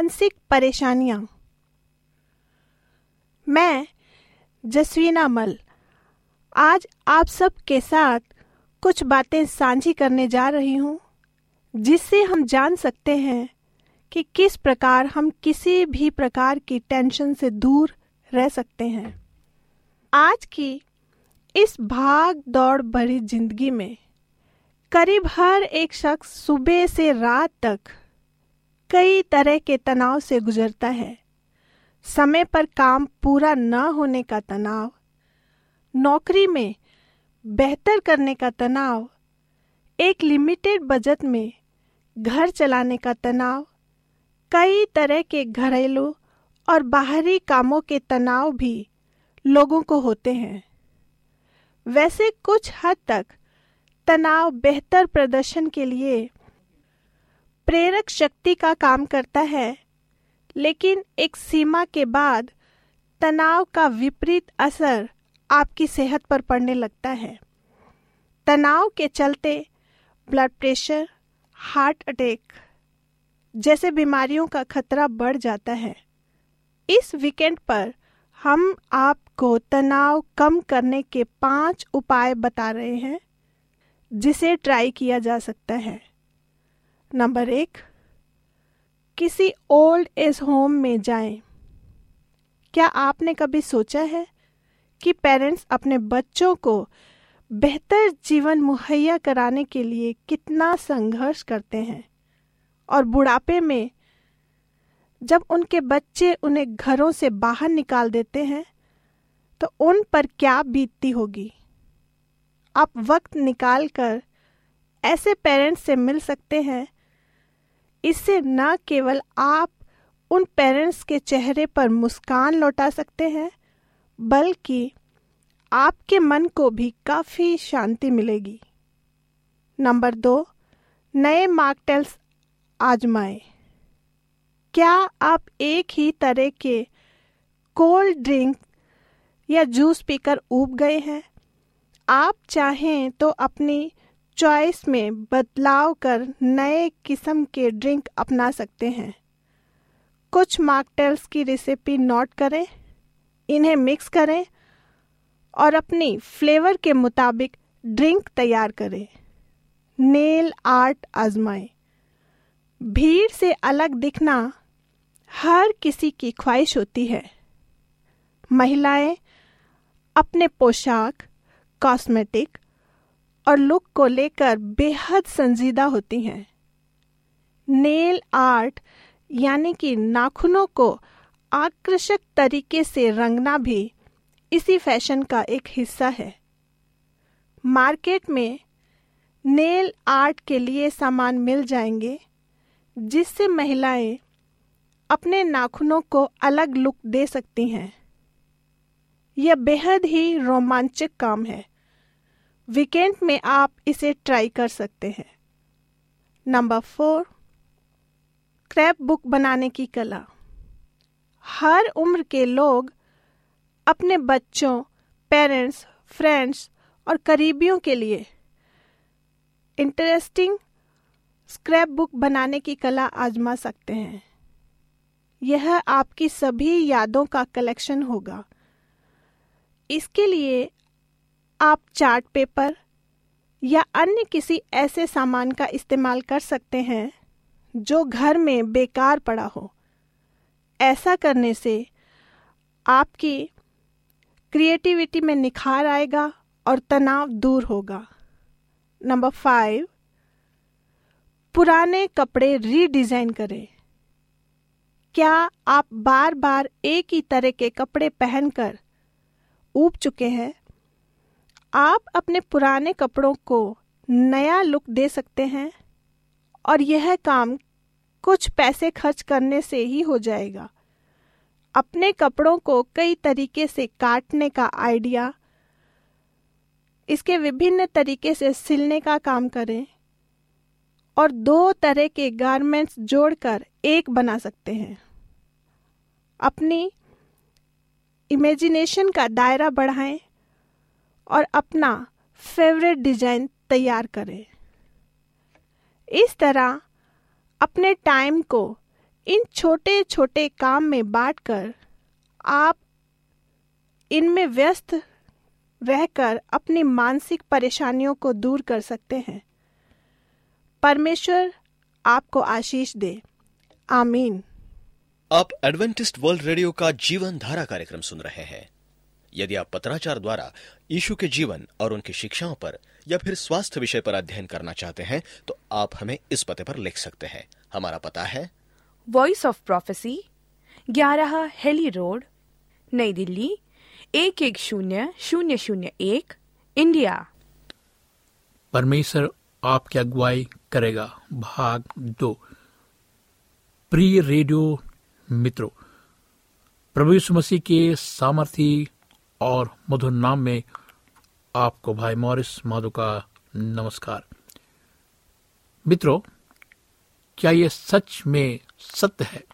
मानसिक परेशानियाँ। मैं जसवीना मल, आज आप सब के साथ कुछ बातें साझी करने जा रही हूँ, जिससे हम जान सकते हैं कि किस प्रकार हम किसी भी प्रकार की टेंशन से दूर रह सकते हैं। आज की इस भाग दौड़ भरी ज़िंदगी में करीब हर एक शख्स सुबह से रात तक कई तरह के तनाव से गुजरता है। समय पर काम पूरा न होने का तनाव, नौकरी में बेहतर करने का तनाव, एक लिमिटेड बजट में घर चलाने का तनाव, कई तरह के घरेलू और बाहरी कामों के तनाव भी लोगों को होते हैं। वैसे कुछ हद तक तनाव बेहतर प्रदर्शन के लिए प्रेरक शक्ति का काम करता है, लेकिन एक सीमा के बाद तनाव का विपरीत असर आपकी सेहत पर पड़ने लगता है। तनाव के चलते ब्लड प्रेशर हार्ट अटैक जैसे बीमारियों का खतरा बढ़ जाता है। इस वीकेंड पर हम आपको तनाव कम करने के पाँच उपाय बता रहे हैं, जिसे ट्राई किया जा सकता है। नंबर एक, किसी ओल्ड एज होम में जाएँ। क्या आपने कभी सोचा है कि पेरेंट्स अपने बच्चों को बेहतर जीवन मुहैया कराने के लिए कितना संघर्ष करते हैं और बुढ़ापे में जब उनके बच्चे उन्हें घरों से बाहर निकाल देते हैं तो उन पर क्या बीतती होगी आप वक्त निकाल कर ऐसे पेरेंट्स से मिल सकते हैं इससे न केवल आप उन पेरेंट्स के चेहरे पर मुस्कान लौटा सकते हैं, बल्कि आपके मन को भी काफ़ी शांति मिलेगी। नंबर दो, नए मार्कटेल्स आजमाएँ। क्या आप एक ही तरह के कोल्ड ड्रिंक या जूस पीकर ऊब गए हैं? आप चाहें तो अपनी चॉइस में बदलाव कर नए किस्म के ड्रिंक अपना सकते हैं। कुछ मॉकटेल्स की रेसिपी नोट करें, इन्हें मिक्स करें और अपनी फ्लेवर के मुताबिक ड्रिंक तैयार करें। नेल आर्ट आजमाएँ। भीड़ से अलग दिखना हर किसी की ख्वाहिश होती है। महिलाएँ अपने पोशाक कॉस्मेटिक और लुक को लेकर बेहद संजीदा होती हैं। नेल आर्ट, यानी कि नाखूनों को आकर्षक तरीके से रंगना भी इसी फ़ैशन का एक हिस्सा है। मार्केट में नेल आर्ट के लिए सामान मिल जाएँगे, जिससे महिलाएँ अपने नाखूनों को अलग लुक दे सकती हैं। यह बेहद ही रोमांचक काम है। वीकेंड में आप इसे ट्राई कर सकते हैं। नंबर फोर क्रैप बुक बनाने की कला। हर उम्र के लोग अपने बच्चों पेरेंट्स फ्रेंड्स और करीबियों के लिए इंटरेस्टिंग स्क्रैप बुक बनाने की कला आजमा सकते हैं। यह आपकी सभी यादों का कलेक्शन होगा। इसके लिए आप चार्ट पेपर या अन्य किसी ऐसे सामान का इस्तेमाल कर सकते हैं जो घर में बेकार पड़ा हो। ऐसा करने से आपकी क्रिएटिविटी में निखार आएगा और तनाव दूर होगा। नंबर फाइव, पुराने कपड़े रीडिजाइन करें। क्या आप बार बार एक ही तरह के कपड़े पहनकर ऊब चुके हैं? आप अपने पुराने कपड़ों को नया लुक दे सकते हैं और यह काम कुछ पैसे खर्च करने से ही हो जाएगा। अपने कपड़ों को कई तरीके से काटने का आइडिया, इसके विभिन्न तरीके से सिलने का काम करें और दो तरह के गारमेंट्स जोड़कर एक बना सकते हैं। अपनी इमेजिनेशन का दायरा बढ़ाएँ। और अपना फेवरेट डिज़ाइन तैयार करें। इस तरह अपने टाइम को इन छोटे छोटे काम में बांटकर आप इनमें व्यस्त रहकर अपनी मानसिक परेशानियों को दूर कर सकते हैं। परमेश्वर आपको आशीष दे। आमीन। आप एडवेंटिस्ट वर्ल्ड रेडियो का जीवन धारा कार्यक्रम सुन रहे हैं। यदि आप पत्राचार द्वारा यीशु के जीवन और उनकी शिक्षाओं पर या फिर स्वास्थ्य विषय पर अध्ययन करना चाहते हैं तो आप हमें इस पते पर लिख सकते हैं। हमारा पता है। वॉइस ऑफ़ प्रोफेसी ग्यारह हेली रोड नई दिल्ली एक एक शून्य शून्य शून्य एक इंडिया। परमेश्वर आपकी अगुवाई करेगा। भाग दो। प्रिय रेडियो मित्रों प्रभु यीशु मसीह के सामर्थी और मधुर नाम में आपको भाई मॉरिस माधु का नमस्कार। मित्रों, क्या यह सच में सत्य है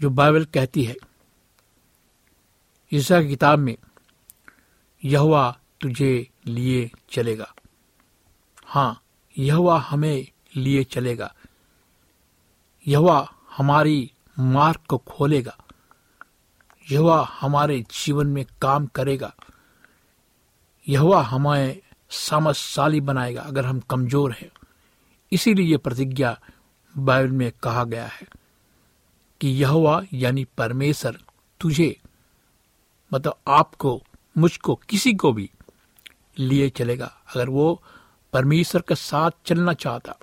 जो बाइबल कहती है? ईसा की किताब में, यहोवा तुझे लिए चलेगा। हाँ यहोवा हमें लिए चलेगा। यहोवा हमारी मार्ग को खोलेगा। यहोवा हमारे जीवन में काम करेगा। यहोवा हमें सामर्थशाली बनाएगा अगर हम कमज़ोर हैं। इसीलिए ये प्रतिज्ञा बाइबल में कहा गया है कि यहोवा यानी परमेश्वर तुझे मतलब आपको, मुझको, किसी को भी लिए चलेगा। अगर वो परमेश्वर के साथ चलना चाहता,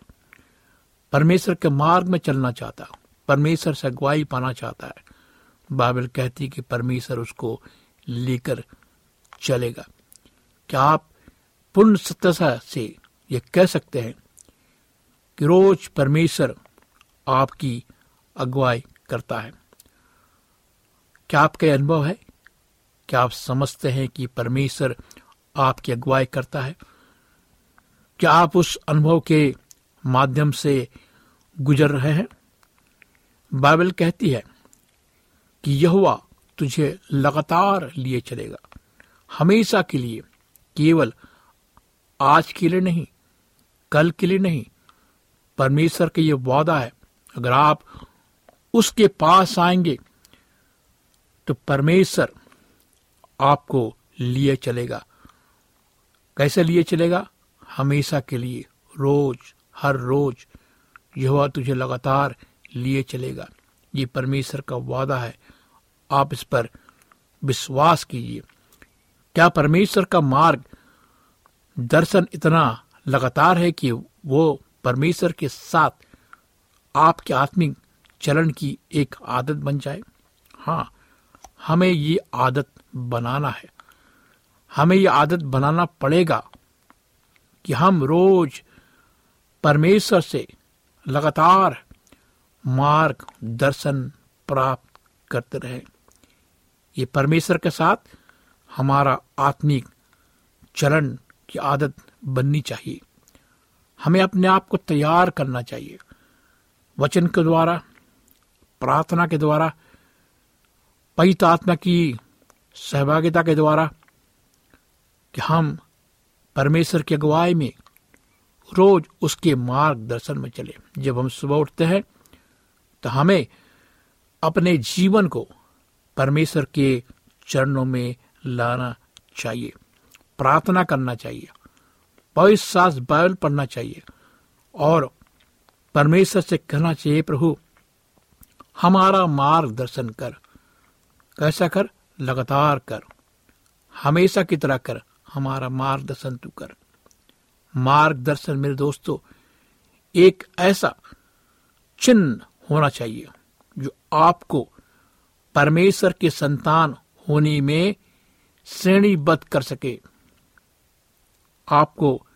परमेश्वर के मार्ग में चलना चाहता, परमेश्वर से अगुवाई पाना चाहता है बाइबल कहती कि परमेश्वर उसको लेकर चलेगा। क्या आप पूर्ण सत्यता से यह कह सकते हैं कि रोज परमेश्वर आपकी अगुवाई करता है? क्या आपका अनुभव है? क्या आप समझते हैं कि परमेश्वर आपकी अगुवाई करता है? क्या आप उस अनुभव के माध्यम से गुजर रहे हैं? बाइबल कहती है कि यहुआ तुझे लगातार लिए चलेगा। हमेशा के लिए, केवल आज के लिए नहीं, कल के लिए नहीं। परमेश्वर का ये वादा है, अगर आप उसके पास आएँगे तो परमेश्वर आपको लिए चलेगा। कैसे लिए चलेगा? हमेशा के लिए, रोज, हर रोज यह तुझे लगातार लिए चलेगा। ये परमेश्वर का वादा है। आप इस पर विश्वास कीजिए। क्या परमेश्वर का मार्ग दर्शन इतना लगातार है कि वो परमेश्वर के साथ आपके आत्मिक चलन की एक आदत बन जाए? हाँ हमें ये आदत बनाना है। हमें ये आदत बनाना पड़ेगा कि हम रोज परमेश्वर से लगातार मार्ग दर्शन प्राप्त करते रहे। ये परमेश्वर के साथ हमारा आत्मिक चलन की आदत बननी चाहिए। हमें अपने आप को तैयार करना चाहिए। वचन के द्वारा, प्रार्थना के द्वारा, पवित्र आत्मा की सहभागिता के द्वारा कि हम परमेश्वर की अगुवाई में रोज उसके मार्गदर्शन में चले। जब हम सुबह उठते हैं तो हमें अपने जीवन को परमेश्वर के चरणों में लाना चाहिए, प्रार्थना करना चाहिए, पवित्र सास बाइबल पढ़ना चाहिए और परमेश्वर से कहना चाहिए, प्रभु, हमारा मार्गदर्शन कर, कैसा कर? लगातार कर, हमेशा की तरह कर, हमारा मार्गदर्शन तू कर। मार्गदर्शन मेरे दोस्तों, एक ऐसा चिन्ह होना चाहिए जो आपको परमेश्वर के संतान होने में श्रेणीबद्ध कर सके। आपको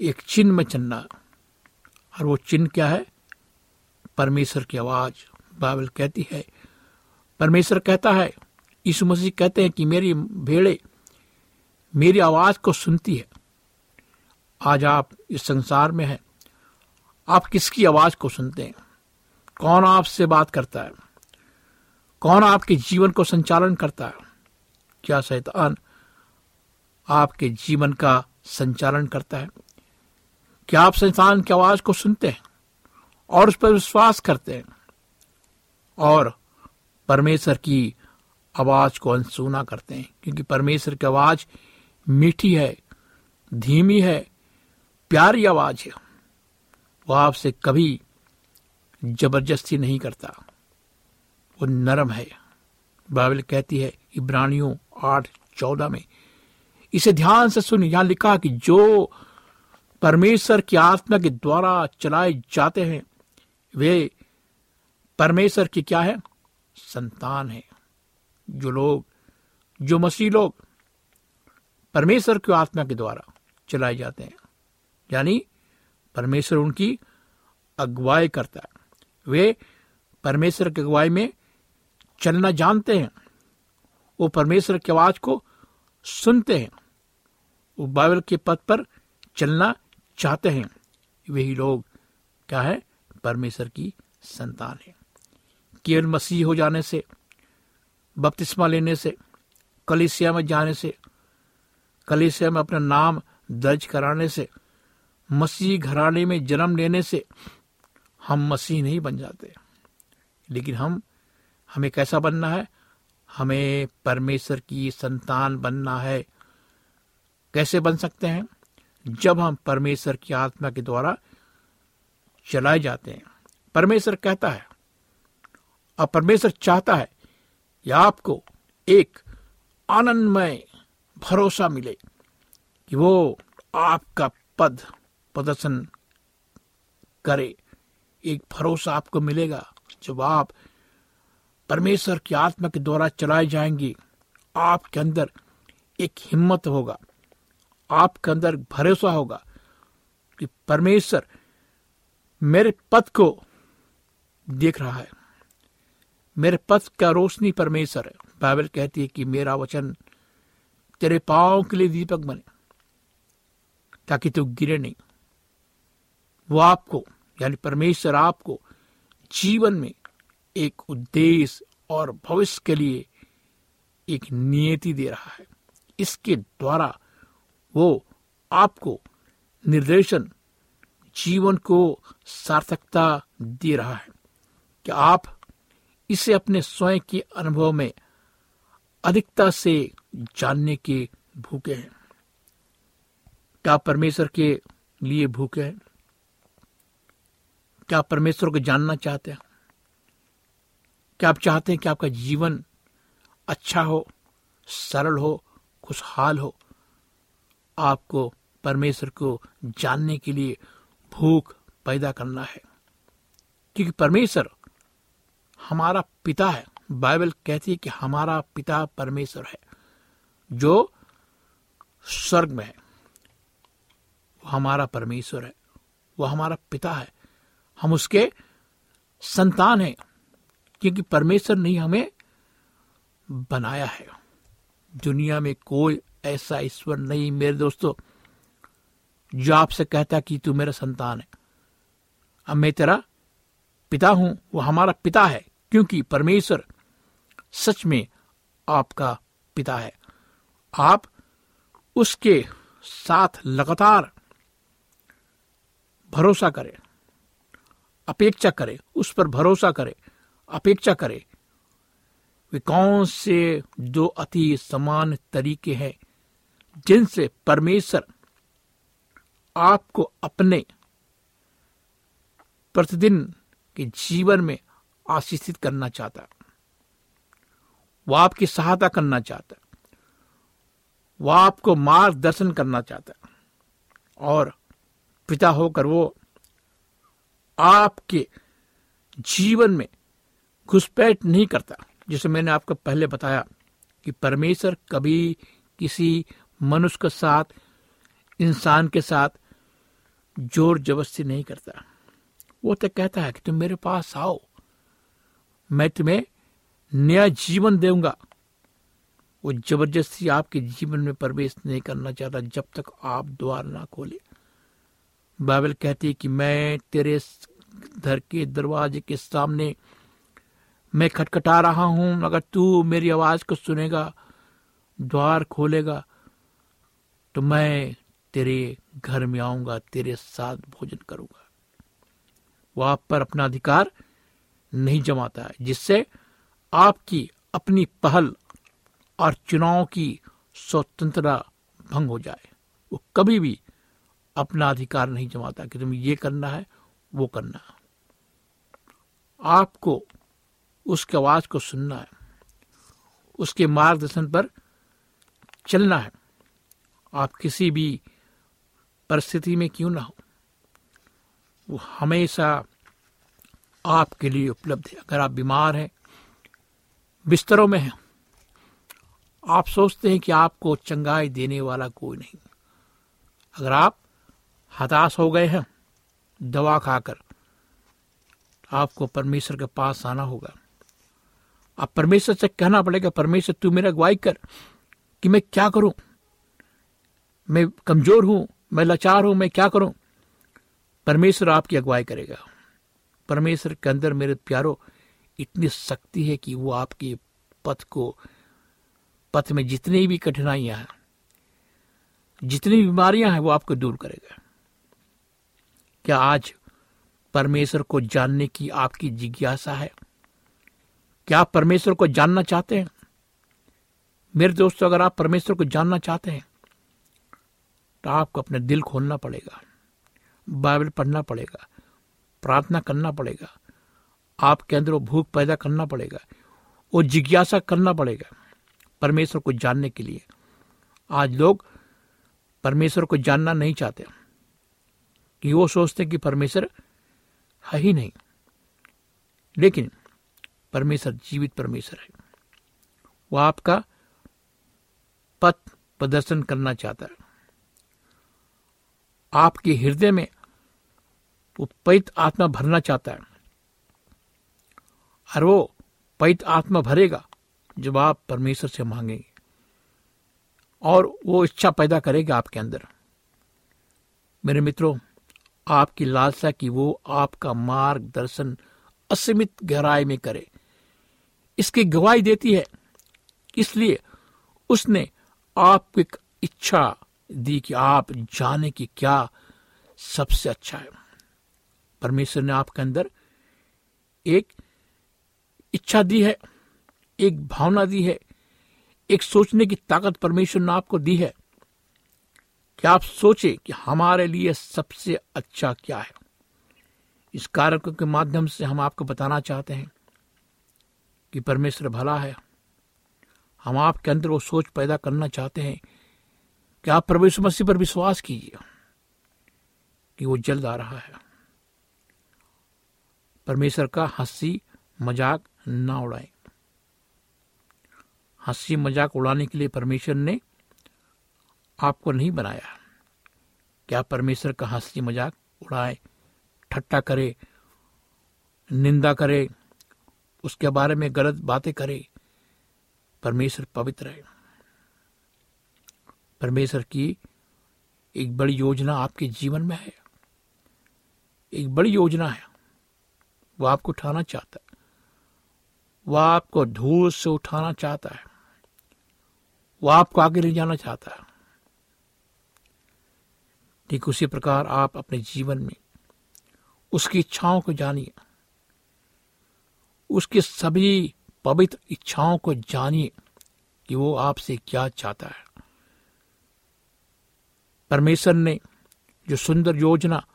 एक चिन्ह में चलना और वो चिन्ह क्या है? परमेश्वर की आवाज़। बाइबल कहती है, परमेश्वर कहता है, यीशु मसीह कहते हैं कि मेरी भेड़े मेरी आवाज़ को सुनती है। आज आप इस संसार में हैं। आप किसकी आवाज़ को सुनते हैं? कौन आपसे बात करता है? कौन आपके जीवन को संचालन करता है? क्या शैतान आपके जीवन का संचालन करता है? क्या आप शैतान की आवाज़ को सुनते हैं और उस पर विश्वास करते हैं? और परमेश्वर की आवाज़ को अनसुना करते हैं, क्योंकि परमेश्वर की आवाज़ मीठी है, धीमी है, प्यारी आवाज़ है। वो आपसे कभी ज़बरदस्ती नहीं करता। वो नरम है। बाइबल कहती है, इब्रानियों आठ चौदह में, इसे ध्यान से सुन। यहाँ लिखा कि जो परमेश्वर की आत्मा के द्वारा चलाए जाते हैं, वे परमेश्वर की क्या है? संतान है। जो लोग, जो मसीह लोग परमेश्वर की आत्मा के द्वारा चलाए जाते हैं, यानी परमेश्वर उनकी अगुवाई करता है। वे परमेश्वर की अगुवाई में चलना जानते हैं। वो परमेश्वर की आवाज़ को सुनते हैं। वो बाइबल के पद पर चलना चाहते हैं। वही लोग क्या है? परमेश्वर की संतान है। केवल मसीह हो जाने से, बपतिस्मा लेने से, कलिसिया में जाने से, कलिसिया में अपना नाम दर्ज कराने से, मसीह घराने में जन्म लेने से हम मसीह नहीं बन जाते। लेकिन हम हमें कैसा बनना है? हमें परमेश्वर की संतान बनना है। कैसे बन सकते हैं? जब हम परमेश्वर की आत्मा के द्वारा चलाए जाते हैं। परमेश्वर कहता है और परमेश्वर चाहता है कि आपको एक आनंदमय भरोसा मिले कि वो आपका पद प्रदर्शन करे। एक भरोसा आपको मिलेगा जब आप परमेश्वर की आत्मा के द्वारा चलाए जाएँगे। आपके अंदर एक हिम्मत होगा। आपके अंदर भरोसा होगा कि परमेश्वर मेरे पद को देख रहा है। मेरे पथ का रोशनी परमेश्वर है। बाइबल कहती है कि मेरा वचन तेरे पाओ के लिए दीपक बने, ताकि तू गिरे नहीं। वो आपको, यानी परमेश्वर आपको जीवन में एक उद्देश्य और भविष्य के लिए एक नियति दे रहा है। इसके द्वारा वो आपको निर्देशन जीवन को सार्थकता दे रहा है कि आप इसे अपने स्वयं के अनुभव में अधिकता से जानने के भूखे हैं। क्या परमेश्वर के लिए भूखे हैं? क्या परमेश्वर को जानना चाहते हैं? क्या आप चाहते हैं कि आपका जीवन अच्छा हो, सरल हो, खुशहाल हो? आपको परमेश्वर को जानने के लिए भूख पैदा करना है। क्योंकि परमेश्वर हमारा पिता है। बाइबल कहती है कि हमारा पिता परमेश्वर है। जो स्वर्ग में है, वो हमारा परमेश्वर है। वो हमारा पिता है। हम उसके संतान हैं। क्योंकि परमेश्वर ने हमें बनाया है। दुनिया में कोई ऐसा ईश्वर नहीं। मेरे दोस्तों, जो आपसे कहता कि तू मेरा संतान है, अब मैं तेरा पिता हूँ, वो हमारा पिता है, क्योंकि परमेश्वर सच में आपका पिता है। आप उसके साथ लगातार भरोसा करें, अपेक्षा करें, उस पर भरोसा करें। अपेक्षा करें। वे कौन से दो अति समान तरीके हैं, जिनसे परमेश्वर आपको अपने प्रतिदिन के जीवन में आशीषित करना चाहता है। वो आपकी सहायता करना चाहता है। वो आपको मार्गदर्शन करना चाहता और पिता होकर वो आपके जीवन में घुसपैठ नहीं करता। जिसे मैंने आपको पहले बताया कि परमेश्वर कभी किसी मनुष्य के साथ, इंसान के साथ ज़ोर ज़बरदस्ती नहीं करता। वो तो कहता है कि तुम मेरे पास आओ, मैं तुम्हें नया जीवन दूँगा। वो ज़बरदस्ती आपके जीवन में प्रवेश नहीं करना चाहता जब तक आप द्वार ना खोले। बाइबल कहती है कि मैं तेरे घर के दरवाजे के सामने मैं खटखटा रहा हूँ अगर तू मेरी आवाज़ को सुनेगा, द्वार खोलेगा तो मैं तेरे घर में आऊँगा, तेरे साथ भोजन करूँगा। वो आप पर अपना अधिकार नहीं जमाता है, जिससे आपकी अपनी पहल और चुनाव की स्वतंत्रता भंग हो जाए। वो कभी भी अपना अधिकार नहीं जमाता कि तुम्हें ये करना है, वो करना। आपको उसके आवाज़ को सुनना है। उसके मार्गदर्शन पर चलना है। आप किसी भी परिस्थिति में क्यों ना हो? वो हमेशा आपके लिए उपलब्ध है। अगर आप बीमार हैं, बिस्तरों में हैं, आप सोचते हैं कि आपको चंगाई देने वाला कोई नहीं। अगर आप हताश हो गए हैं, दवा खाकर, आपको परमेश्वर के पास आना होगा। अब परमेश्वर से कहना पड़ेगा, परमेश्वर, तू मेरा अगुवाई कर कि मैं क्या करूँ? मैं कमज़ोर हूँ, मैं लाचार हूँ, मैं क्या करूँ? परमेश्वर आपकी अगुवाई करेगा। परमेश्वर के अंदर मेरे प्यारो, इतनी शक्ति है कि वो आपके पथ को, पथ में जितनी भी कठिनाइयाँ हैं, जितनी बीमारियाँ हैं, वो आपको दूर करेगा। क्या आज परमेश्वर को जानने की आपकी जिज्ञासा है? क्या आप परमेश्वर को जानना चाहते हैं? मेरे दोस्तों, अगर आप परमेश्वर को जानना चाहते हैं तो आपको अपने दिल खोलना पड़ेगा, बाइबल पढ़ना पड़ेगा, प्रार्थना करना पड़ेगा, आपके अंदर वो भूख पैदा करना पड़ेगा, वो जिज्ञासा करना पड़ेगा परमेश्वर को जानने के लिए। आज लोग परमेश्वर को जानना नहीं चाहते, कि वो सोचते कि परमेश्वर है ही नहीं। लेकिन परमेश्वर, जीवित परमेश्वर है। वो आपका पथ प्रदर्शन करना चाहता है। आपके हृदय में वो पैत आत्मा भरना चाहता है। और वो पैत आत्मा भरेगा जब आप परमेश्वर से मांगेंगे। और वो इच्छा पैदा करेगा आपके अंदर। मेरे मित्रों, आपकी लालसा की वो आपका मार्गदर्शन असीमित गहराई में करे। इसकी गवाही देती है। इसलिए उसने आपको इच्छा दी कि आप जाने की क्या सबसे अच्छा है। परमेश्वर ने आपके अंदर एक इच्छा दी है, एक भावना दी है, एक सोचने की ताकत परमेश्वर ने आपको दी है कि आप सोचे कि हमारे लिए सबसे अच्छा क्या है। इस कार्यक्रम के माध्यम से हम आपको बताना चाहते हैं कि परमेश्वर भला है। हम आपके अंदर वो सोच पैदा करना चाहते हैं कि आप यीशु मसीह पर विश्वास कीजिए कि वो जल्द आ रहा है। परमेश्वर का हँसी मज़ाक ना उड़ाए। हँसी मज़ाक उड़ाने के लिए परमेश्वर ने आपको नहीं बनाया। क्या परमेश्वर का हँसी मज़ाक उड़ाए ठट्टा करे, निंदा करे उसके बारे में गलत बातें करे। परमेश्वर पवित्र है। परमेश्वर की एक बड़ी योजना आपके जीवन में है। एक बड़ी योजना है। वो आपको उठाना चाहता है। वो आपको धूल से उठाना चाहता है। वो आपको आगे ले जाना चाहता है। ठीक उसी प्रकार आप अपने जीवन में उसकी इच्छाओं को जानिए। उसकी सभी पवित्र इच्छाओं को जानिए कि वो आपसे क्या चाहता है। परमेश्वर ने जो सुंदर योजना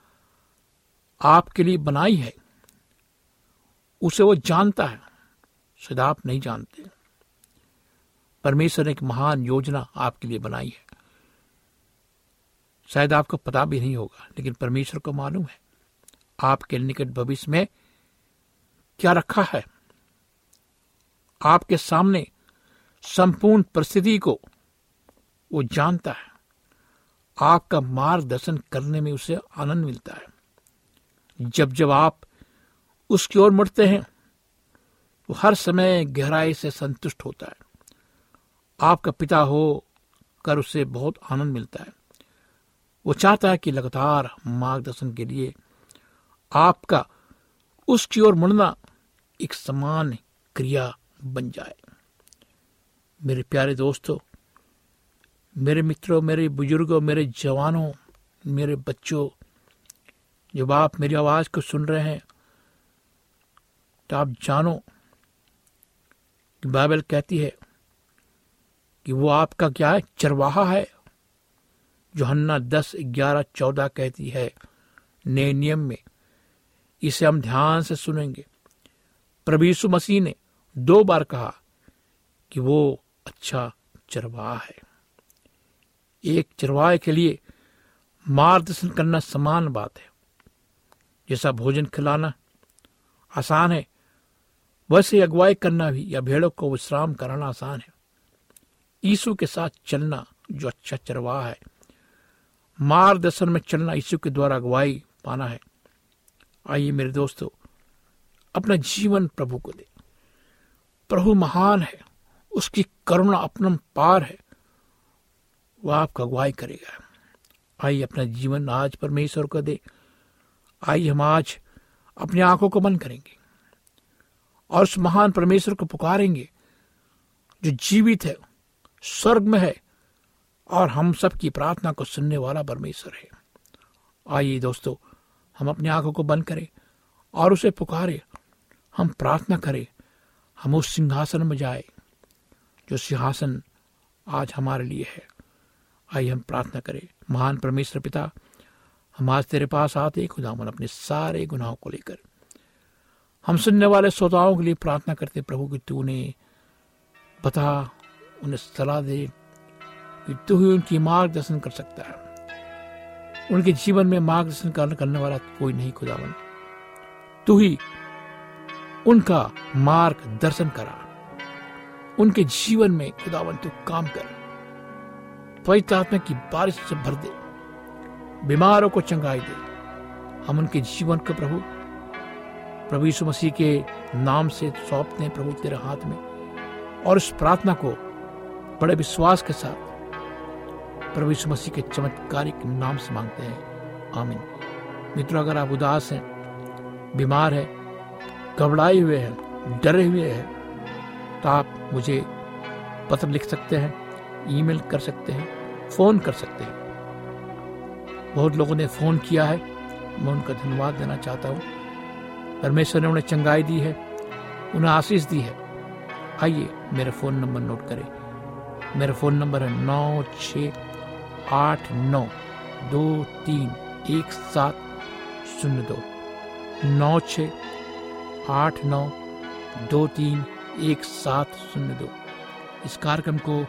आपके लिए बनाई है, उसे वो जानता है, शायद आप नहीं जानते। परमेश्वर ने एक महान योजना आपके लिए बनाई है। शायद आपको पता भी नहीं होगा, लेकिन परमेश्वर को मालूम है, आपके निकट भविष्य में क्या रखा है? आपके सामने संपूर्ण परिस्थिति को वो जानता है। आपका मार्गदर्शन करने में उसे आनंद मिलता है। जब जब आप उसकी ओर मुड़ते हैं, वो हर समय गहराई से संतुष्ट होता है। आपका पिता हो, कर उसे बहुत आनंद मिलता है। वो चाहता है कि लगातार मार्गदर्शन के लिए आपका उसकी ओर मुड़ना एक समान क्रिया बन जाए। मेरे प्यारे दोस्तों, मेरे मित्रों, मेरे बुज़ुर्गों, मेरे जवानों, मेरे बच्चों, जब आप मेरी आवाज़ को सुन रहे हैं तो आप जानो कि बाइबल कहती है कि वो आपका क्या है? चरवाहा है। जो हन्ना दस, ग्यारह, चौदह कहती है, नए नियम में इसे हम ध्यान से सुनेंगे। प्रभु यीशु मसीह ने दो बार कहा कि वो अच्छा चरवाहा है। एक चरवाहे के लिए मार्गदर्शन करना समान बात है। जैसा भोजन खिलाना आसान है, वैसे अगुवाई करना भी या भेड़ों को विश्राम कराना आसान है। यीशु के साथ चलना जो अच्छा चरवाहा है, मार्गदर्शन में चलना यीशु के द्वारा अगुवाई पाना है। आइए मेरे दोस्तों अपना जीवन प्रभु को दे। प्रभु महान है, उसकी करुणा अपना पार है। वह आपका अगुवाई करेगा। आइए अपना जीवन आज परमेश्वर को दे। आइए हम आज अपनी आँखों को बंद करेंगे और उस महान परमेश्वर को पुकारेंगे, जो जीवित है, स्वर्ग में है और हम सब की प्रार्थना को सुनने वाला परमेश्वर है। आइए दोस्तों, हम अपनी आँखों को बंद करें और उसे पुकारे। हम प्रार्थना करें, हम उस सिंहासन में जाए, जो सिंहासन आज हमारे लिए है। आइए हम प्रार्थना करें, महान परमेश्वर पिता, हम आज तेरे पास आते खुदावन अपने सारे गुनाहों को लेकर। हम सुनने वाले श्रोताओं के लिए प्रार्थना करते प्रभु, कि तू उन्हें बता, उन्हें सलाह दे, कि तू ही उनकी मार्गदर्शन कर सकता है। उनके जीवन में मार्गदर्शन करने वाला कोई नहीं, खुदावन। तू ही उनका मार्ग दर्शन करा। उनके जीवन में खुदावन तू काम कर। पवित्र आत्मा की बारिश से भर दे। बीमारों को चंगाई दे। हम उनके जीवन को प्रभु प्रभु यीशु मसीह के नाम से सौंपते हैं प्रभु तेरे हाथ में। और उस प्रार्थना को बड़े विश्वास के साथ प्रभु यीशु मसीह के चमत्कारिक नाम से मांगते हैं। आमीन। मित्रों, अगर आप उदास हैं, बीमार हैं घबराए हुए हैं, डरे हुए हैं तो आप मुझे पत्र लिख सकते हैं, ईमेल कर सकते हैं, फ़ोन कर सकते हैं। बहुत लोगों ने फ़ोन किया है, मैं उनका धन्यवाद देना चाहता हूँ। परमेश्वर ने उन्हें चंगाई दी है, उन्हें आशीष दी है। आइए, मेरा फ़ोन नंबर नोट करें। मेरा फ़ोन नंबर है नौ छ आठ नौ दो तीन एक सात शून्य दो। नौ छ आठ नौ दो तीन एक सात शून्य दो। इस कार्यक्रम को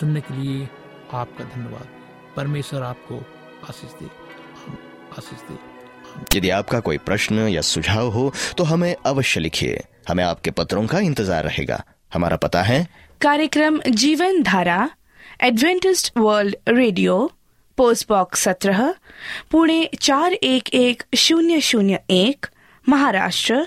सुनने के लिए आपका धन्यवाद। परमेश्वर आपको आशीष दे। आशीष दे। यदि आपका कोई प्रश्न या सुझाव हो तो हमें अवश्य लिखिए। हमें आपके पत्रों का इंतज़ार रहेगा। हमारा पता है। कार्यक्रम Jeevan Dhara Adventist world radio post box सत्रह पुणे चार एक एक शून्य शून्य एक महाराष्ट्र